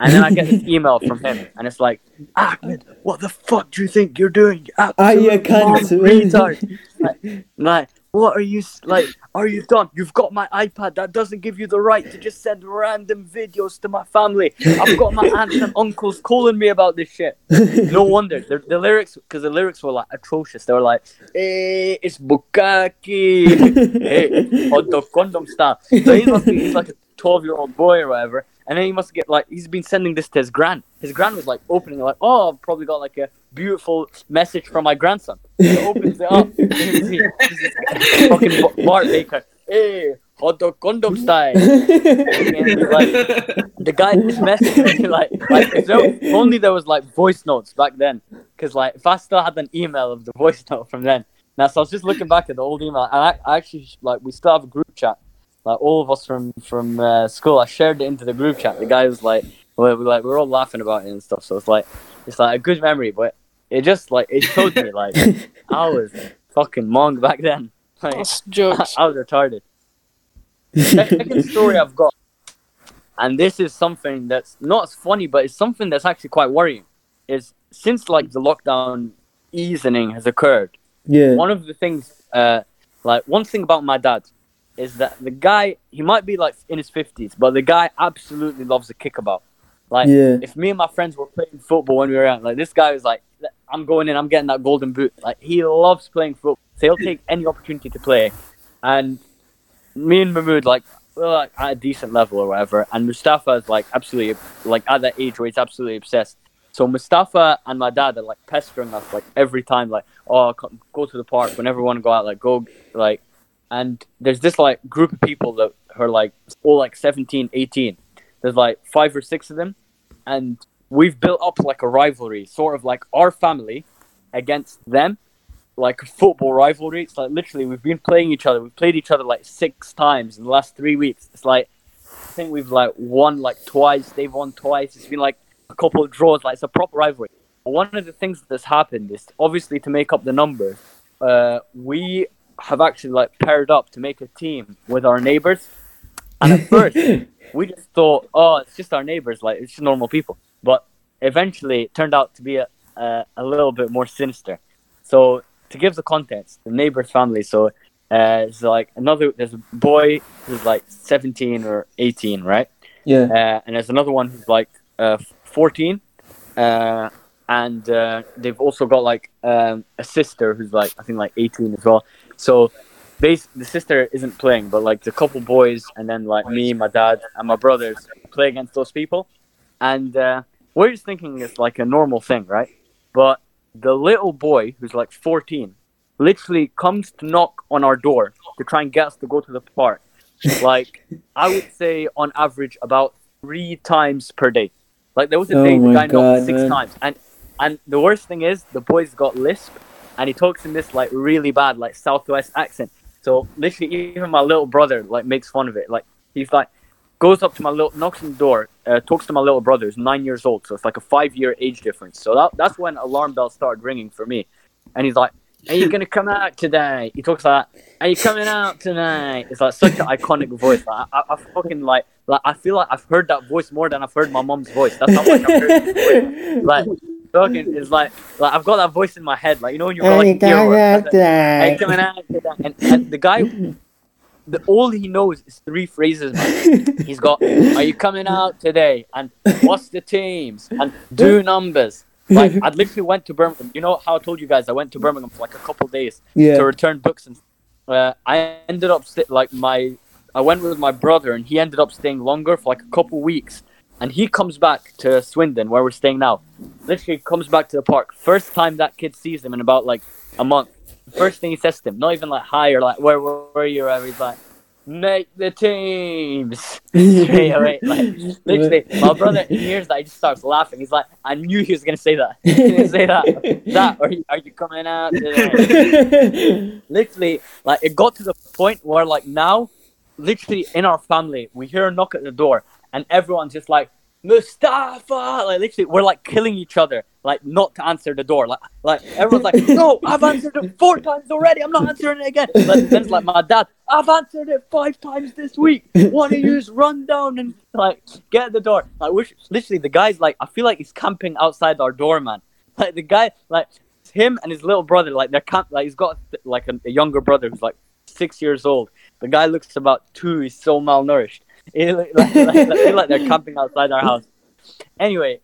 And then I get this email from him, and it's like, Ahmed, what the fuck do you think you're doing? You Ah, you absolute cunt. retard. like, like, what are you like? Are you done? You've got my iPad that doesn't give you the right to just send random videos to my family. I've got my aunts and uncles calling me about this shit. No wonder the, the lyrics, because the lyrics were like atrocious. They were like, "Hey, it's Bukaki, hey, hot dog condom style." So he must be he's like a twelve year old boy or whatever, and then he must get like he's been sending this to his grand. His grand was like opening it, like, "Oh, I've probably got like a beautiful message from my grandson." He opens it up. and you see fucking Ba- Bart Baker. Hey, hot dog condom style. Like, the guy this message like like there, if only there was like voice notes back then because like if I still had an email of the voice note from then now so I was just looking back at the old email and I, I actually like we still have a group chat like all of us from from uh, school I shared it into the group chat the guy was like well, we like we were all laughing about it and stuff so it's like it's like a good memory but it just like it showed me like I was fucking mong back then like That's jokes. I was retarded second story I've got, and this is something that's not as funny, but it's something that's actually quite worrying. Is since like the lockdown easing has occurred, yeah. one of the things, uh, like one thing about my dad, is that the guy he might be like in his fifties, but the guy absolutely loves a kickabout. Like Yeah. if me and my friends were playing football when we were out, like this guy was like, I'm going in, I'm getting that golden boot. Like he loves playing football, so he'll take any opportunity to play. And me and Mahmood, like, we're like at a decent level or whatever, and Mustafa is like absolutely like at that age where he's absolutely obsessed. So Mustafa and my dad are like pestering us like every time, like, oh, go to the park whenever we want to go out, like go like. And there's this like group of people that are like all like 17, 18. There's like five or six of them, and we've built up like a rivalry, sort of like our family against them, like a football rivalry. It's like literally we've been playing each other. We've played each other like six times in the last three weeks. It's like I think we've like won like twice. They've won twice. It's been like a couple of draws. Like it's a proper rivalry. One of the things that's happened is obviously to make up the numbers. Uh, we have actually like paired up to make a team with our neighbors. And at first, we just thought, oh, it's just our neighbors, like it's just normal people. But eventually, it turned out to be a, a, a little bit more sinister. So to give the context, the neighbor's family. So uh, it's like another. There's a boy who's like 17 or 18, right? yeah. Uh, and there's another one who's like uh, 14. Uh, and uh, they've also got like um, a sister who's like I think like 18 as well. So base the sister isn't playing, but like the couple boys and then like me, my dad, and my brothers play against those people. And uh, we're just thinking it's like a normal thing, right? But the little boy who's like 14 literally comes to knock on our door to try and get us to go to the park. Like I would say on average about three times per day. Like there was a Oh day the guy God, knocked six man. times, and and the worst thing is the boy's got lisp, and he talks in this like really bad like southwest accent. So literally, even my little brother like makes fun of it. Like he's like goes up to my little knocks on the door, uh, talks to my little brother who's nine years old. So it's like a five year age difference. So that that's when alarm bells started ringing for me, and he's like. Are you gonna come out today? He talks like, "Are you coming out tonight?" It's like such an iconic voice. Like, I, I, I fucking like, like I feel like I've heard that voice more than I've heard my mom's voice. That's how much I've heard. Like, fucking, is like, like I've got that voice in my head. Like you know when you've got like Hey, coming out. And, and the guy, the, all he knows is three phrases. Man. He's got, "Are you coming out today?" and "What's the teams?" and "Do numbers." Like I literally went to Birmingham. You know how I told you guys I went to Birmingham for like a couple days yeah. to return books and uh, I ended up st- like my I went with my brother and he ended up staying longer for like a couple weeks and he comes back to Swindon where we're staying now. Literally comes back to the park. First time that kid sees him in about like a month. First thing he says to him not even like hi or like where where you or he's like make the teams. Straight away like literally. My brother hears that he just starts laughing. He's like I knew he was gonna say that. He gonna say that. That or are you, are you coming out today literally like it got to the point where like now literally in our family we hear a knock at the door and everyone's just like Mustafa like literally we're like killing each other like not to answer the door like like everyone's like no I've answered it four times already I'm not answering it again like, then it's like my dad I've answered it five times this week one of yous run down and like get the door like literally the guy's like I feel like he's camping outside our door man like the guy like him and his little brother like they're camp like he's got like a, a younger brother who's like six years old. The guy looks about two. He's so malnourished. It like, like, like, like they're camping outside our house. Anyway,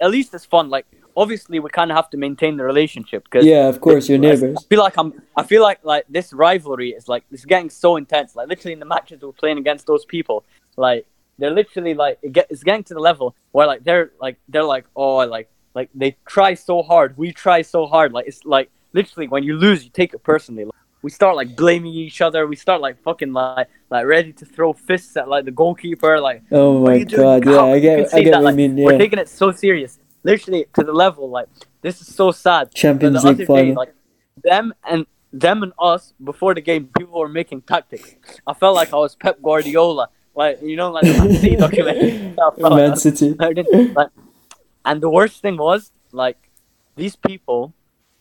at least it's fun. Like obviously, we kind of have to maintain the relationship because Yeah, of course, your neighbors. I feel like I'm. I feel like like this rivalry is like it's getting so intense. Like literally in the matches we're playing against those people, like they're literally like it get, it's getting to the level where like they're like they're like oh like like they try so hard, we try so hard. Like it's like literally when you lose, you take it personally. Like, we start like blaming each other. We start like fucking like like ready to throw fists at like the goalkeeper. Like Oh my god, yeah, I get, I get that? what Like, you mean. We're Yeah, taking it so serious, literally to the level like this is so sad. Champions League final. like them and them and us before the game, people were making tactics. I felt like I was Pep Guardiola, like you know, like the Man City documentary. Man City. Like, and the worst thing was like these people,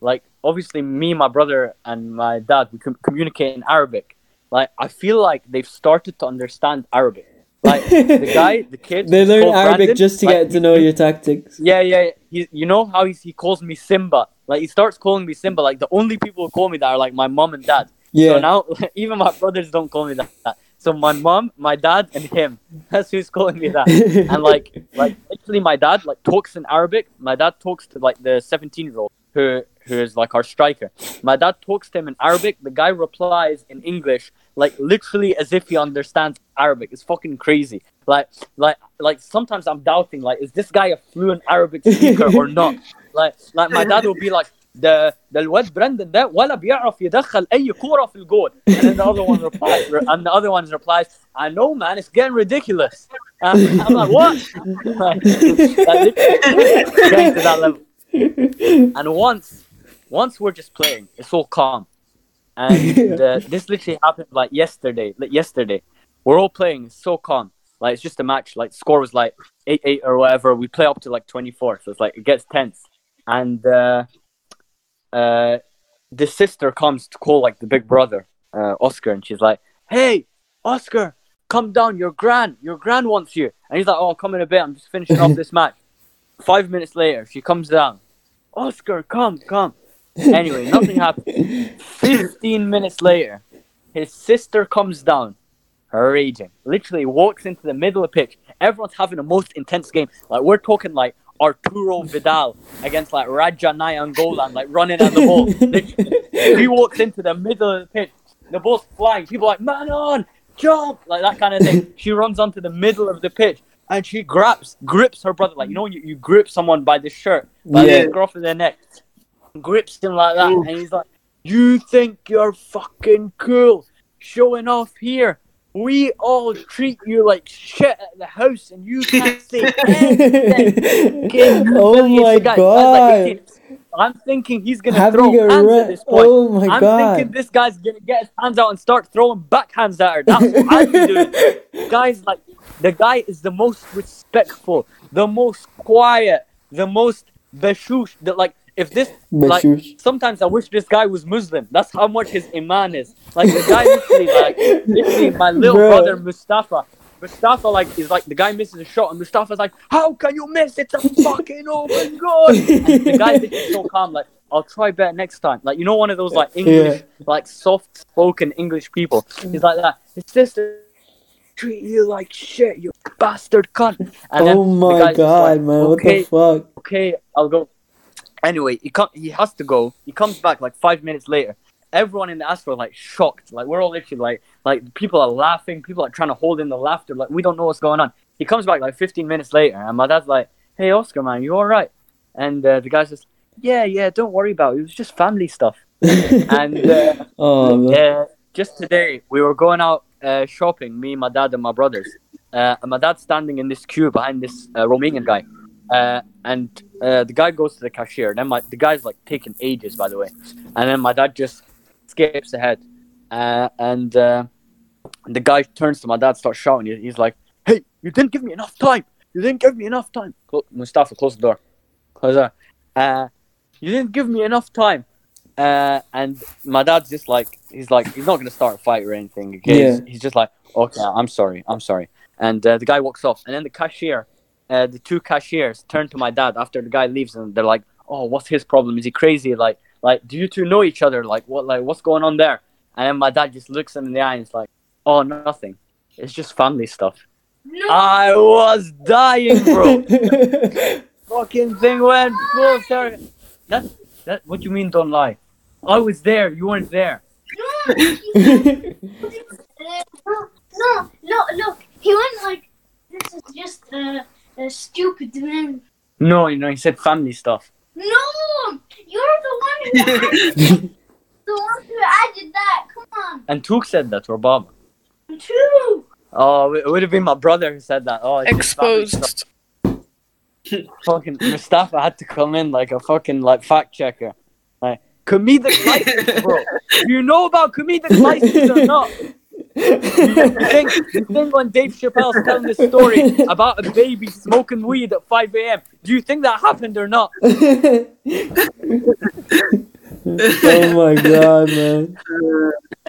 like obviously me, my brother, and my dad, we com- communicate in Arabic. Like I feel like they've started to understand Arabic. Like the guy, the kid, They learn Arabic Brandon, just to like, get to know your tactics. yeah, yeah. He, you know how he's, he calls me Simba. Like he starts calling me Simba. Like the only people who call me that are like my mom and dad. Yeah. So now even my brothers don't call me that. So my mom, my dad, and him. That's who's calling me that. And like, like literally, my dad like talks in Arabic. My dad talks to like the seventeen-year-old who who is like our striker. My dad talks to him in Arabic. The guy replies in English, like literally as if he understands Arabic. It's fucking crazy. Like, like, like sometimes I'm doubting, like, is this guy a fluent Arabic speaker or not? Like, like my dad will be like, ده ده الواد براندن ده ولا بيعرف يدخل اي كوره في الجول and then the other one replies and the other one replies I know man it's getting ridiculous I'm, I'm like what like, like, literally getting to that level and once once we're just playing it's all calm. And uh, this literally happened like yesterday like yesterday. We're all playing it's so calm. Like it's just a match. Like score was like 8-8 or whatever. We play up to like 24 so it's like it gets tense. And uh uh the sister comes to call like the big brother uh oscar and she's like hey oscar come down. Your gran your gran wants you. And he's like oh i'll come in a bit. I'm just finishing off this match. Five minutes later she comes down. Oscar come come anyway nothing happened 15 minutes later his sister comes down raging literally walks into the middle of the pitch everyone's having the most intense game like we're talking like Arturo Vidal against like Radja Nainggolan, like running at the ball. Literally, he walks into the middle of the pitch, the ball's flying. People are like, man on, jump, like that kind of thing. She runs onto the middle of the pitch and she grabs, grips her brother, like you know, when you, you grip someone by the shirt, by Yeah. the scruff of their neck, grips him like that, Ooh. and he's like, "You think you're fucking cool, showing off here." We all treat you like shit at the house, and you can't say anything. Oh my. God. I'm thinking he's gonna Having throw hands re- at this point. Oh my I'm god. thinking this guy's gonna get his hands out and start throwing backhands at her. That's what I'm doing. Guys, like the guy is the most respectful, the most quiet, the most bashush. That like if this, like sometimes I wish this guy was Muslim. That's how much his iman is. Like the guy literally, like literally, my little Bro. brother Mustafa. Mustafa like is like the guy misses a shot and Mustafa's like, How can you miss? It's a fucking open goal. And the guy is so calm, like, I'll try better next time. Like you know one of those like English, like soft spoken English people. He's like that. His sister treat you like shit, you bastard cunt. And oh my god, like, man, okay, what the fuck? okay, I'll go. Anyway, he com- he has to go. He comes back like five minutes later. Everyone in the Astro like shocked. Like we're all literally like like people are laughing. People are trying to hold in the laughter. Like we don't know what's going on. He comes back like 15 minutes later, and my dad's like, "Hey, Oscar, man, you all right?" And uh, the guy's just, "Yeah, yeah, don't worry about it. It was just family stuff." and uh, oh, uh, just today, we were going out uh, shopping, me, my dad, and my brothers. Uh, and my dad's standing in this queue behind this uh, Romanian guy. Uh, and uh, the guy goes to the cashier. Then my the guy's like taking ages, by the way. And then my dad just skips ahead. Uh, and uh, the guy turns to my dad, starts shouting. He's like, "Hey, you didn't give me enough time. You didn't give me enough time." Mustafa, close the door. Close the door. Uh, you didn't give me enough time. Uh, and my dad's just like, he's like, he's not gonna start a fight or anything. Okay, Yeah. he's, he's just like, okay, I'm sorry, I'm sorry. And uh, the guy walks off, and then the cashier, uh, the two cashiers turn to my dad after the guy leaves, and they're like, oh, what's his problem? Is he crazy? Like, like, do you two know each other? Like, what, like, what's going on there? And then my dad just looks him in the eye and is like, "Oh, nothing. It's just family stuff." No. I was dying, bro. Fucking thing went full circle. That that. What you mean? Don't lie. I was there. You weren't there. no. he- no, no, no, look. He went like, this is just a, a stupid man. No, you know, he said family stuff. No, you're the one who added, the one who added that. Come on, And Took said that, or Bob. true. Oh, it would have been my brother who said that. Oh, it's just family stuff. Exposed. fucking Mustafa had to come in like a fucking like fact checker. Like comedic license, bro. You know about comedic license or not? You think, you think when Dave Chappelle's telling this story about a baby smoking weed at 5 a.m., do you think that happened or not? oh my god, man.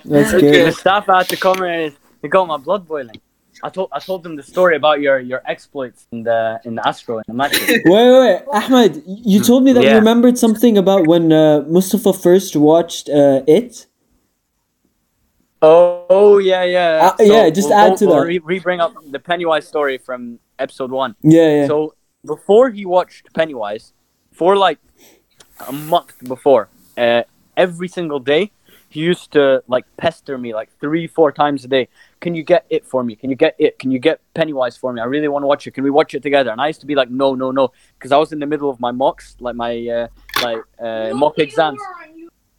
That's Okay. good. Mustafa had to come in and he got my blood boiling. I told I told them the story about your, your exploits in the in the Astro in the match. Wait, wait, wait, Ahmed, you told me that you remembered something about when uh, Mustafa first watched uh, it. Oh, oh yeah, yeah. Uh, yeah, just add to that. Re, re bring up the Pennywise story from episode one. Yeah, yeah. So before he watched Pennywise, for like a month before, uh, every single day, he used to like pester me like three, four times a day. Can you get it for me? Can you get it? Can you get Pennywise for me? I really want to watch it. Can we watch it together? And I used to be like, no, no, no, because I was in the middle of my mocks, like my uh, like uh, mock you exams.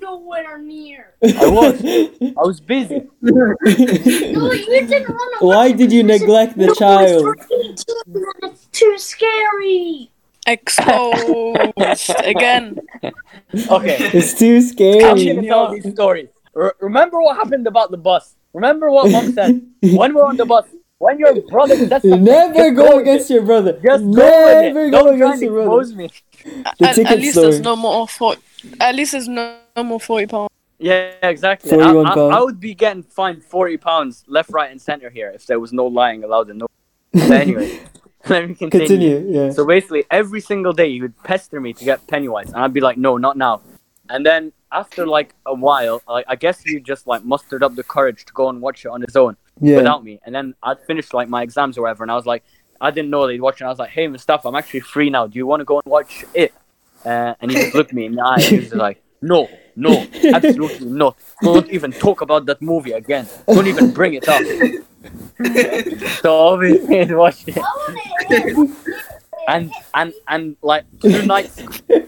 Weren't. You nowhere near. I was, I was busy. No, you didn't want to. Why did you neglect the no, child? It's, minutes. too scary. Exposed again. Okay. It's too I'm scary. gonna tell these stories. Re- remember what happened about the bus? Remember what mom said when we're on the bus? When your brother says something, Never just go against it. your brother. Just go Never with it. go against your brother. me. The at, ticket at least there's no more forty. At least it's no, no more forty pounds. Yeah, exactly. 41 I, I, pound. I would be getting fined forty pounds left, right, and center here if there was no lying allowed and no. But anyway, let me continue. Continue, yeah. So basically, every single day he would pester me to get Pennywise, and I'd be like, "No, not now." And then after like a while, I, I guess he just like mustered up the courage to go and watch it on his own Yeah. without me. And then I'd finished like my exams or whatever, and I was like, I didn't know they'd watch it. And I was like, "Hey, Mustafa, I'm actually free now. Do you want to go and watch it?" Uh, and he just looked me in the eye and he was like, "No, no, absolutely not. Don't even talk about that movie again. Don't even bring it up." so obviously he watched it. and and and like two nights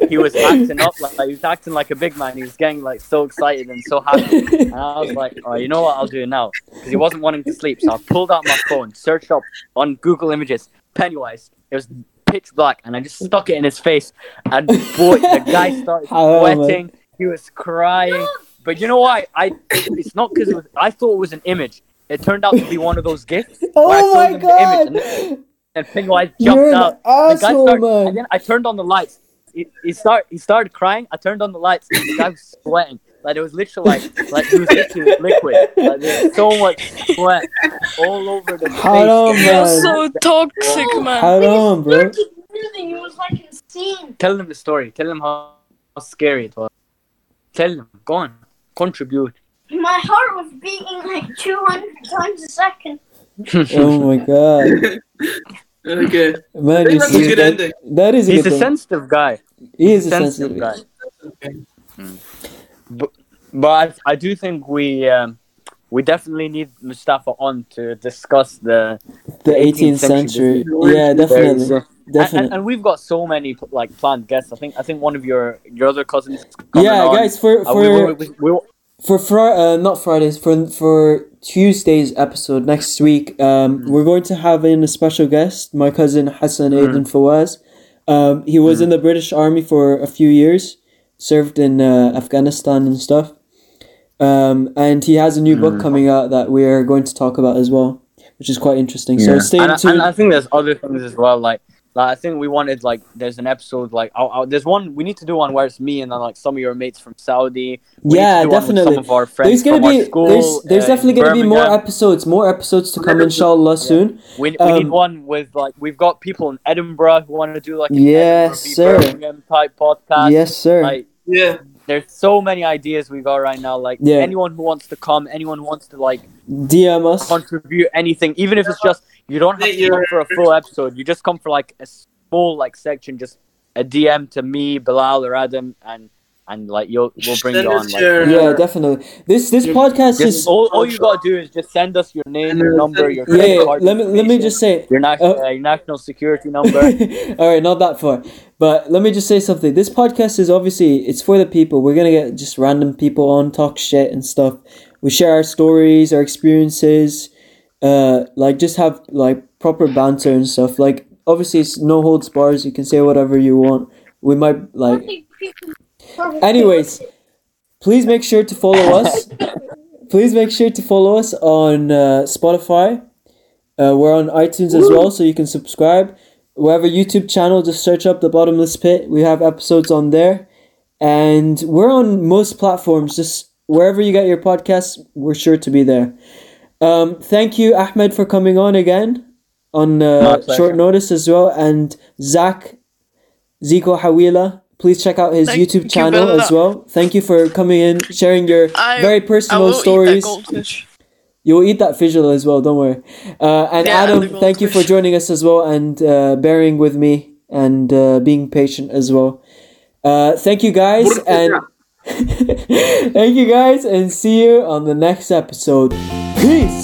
he was acting up like, he was acting like a big man he was getting like so excited and so happy and i was like oh you know what i'll do it now because he wasn't wanting to sleep so i pulled out my phone searched up on google images pennywise it was pitch black and i just stuck it in his face and boy the guy started Oh, sweating he was crying but you know why i it's not because it was i thought it was an image it turned out to be one of those gifts where I Oh my image and god! and Pennywise jumped out. The guy started, man. and then I turned on the lights. He, he start he started crying. I turned on the lights. And the guy was sweating. Like it was literally like like he was literally liquid. Like there was so much sweat all over the face. Haram, You're man. so toxic, man. Haram, bro. It was like insane. Tell them the story. Tell them how, how scary it was. Tell them. Go on. Contribute. My heart was beating like 200 times a second. Oh my god. Okay. Man, you that's a see, good that, ending. that is a He's good a thing. sensitive guy. He is a sensitive sensitive guy. Mm. But, but I do think we um, we definitely need Mustafa on to discuss the The 18th century. Yeah, definitely. There's, Definitely. and, and we've got so many like planned guests. I think I think one of your your other cousins. Yeah, on. guys, for Uh, we, for we, we, for Fri- uh, not Fridays for for Tuesday's episode next week. Um, we're going to have in a special guest, my cousin Hassan Aiden Fawaz. Um, he was in the British Army for a few years, served in uh, Afghanistan and stuff. Um, and he has a new book coming out that we are going to talk about as well, which is quite interesting. So stay and, tuned. and I think there's other things as well. Like, like I think we wanted like there's an episode like oh, oh, there's one we need to do one where it's me and then like some of your mates from Saudi. We Yeah, to do one with definitely. Some of our friends there's gonna from be school, there's there's uh, definitely gonna be more episodes, more episodes to come, inshallah, soon. We, we Um, need one with like we've got people in Edinburgh who want to do like an Yes, Edinburgh sir. Birmingham type podcast. Yes, sir. Like Yeah. there's so many ideas we got right now. Like Yeah. anyone who wants to come, anyone who wants to like DM us. contribute anything, even if it's just you don't have to come for a full episode. You just come for like a small like section, just a DM to me, Bilal or Adam, and and like you'll we'll bring Send you on. us Like, your- Yeah, definitely. This this Your- podcast just is all, all you gotta do is just send us your name, your number, your yeah. credit yeah, card let me let me just say. your national uh, uh, your national security number. All right, not that far, but let me just say something. This podcast is obviously it's for the people. We're gonna get just random people on, talk shit and stuff. We share our stories, our experiences, uh, like just have like proper banter and stuff. Like obviously, it's no holds bars. You can say whatever you want. We might like. Anyways, please make sure to follow us. please make sure to follow us on uh, Spotify. Uh, we're on iTunes as well, so you can subscribe. We have a YouTube channel. Just search up the Bottomless Pit. We have episodes on there, and we're on most platforms. Just wherever you get your podcasts, we're sure to be there. Um, thank you, Ahmed, for coming on again on uh, short notice as well, and Zach Zico Hawila. Please check out his Thank YouTube channel Bella. as well. Thank you for coming in, sharing your I- very I personal will stories. eat that goldfish. You will eat that visual as well, don't worry. Uh, and Yeah, Adam, thank you for joining us as well and uh, bearing with me and uh, being patient as well. Uh, thank you guys and thank you guys and see you on the next episode. Peace.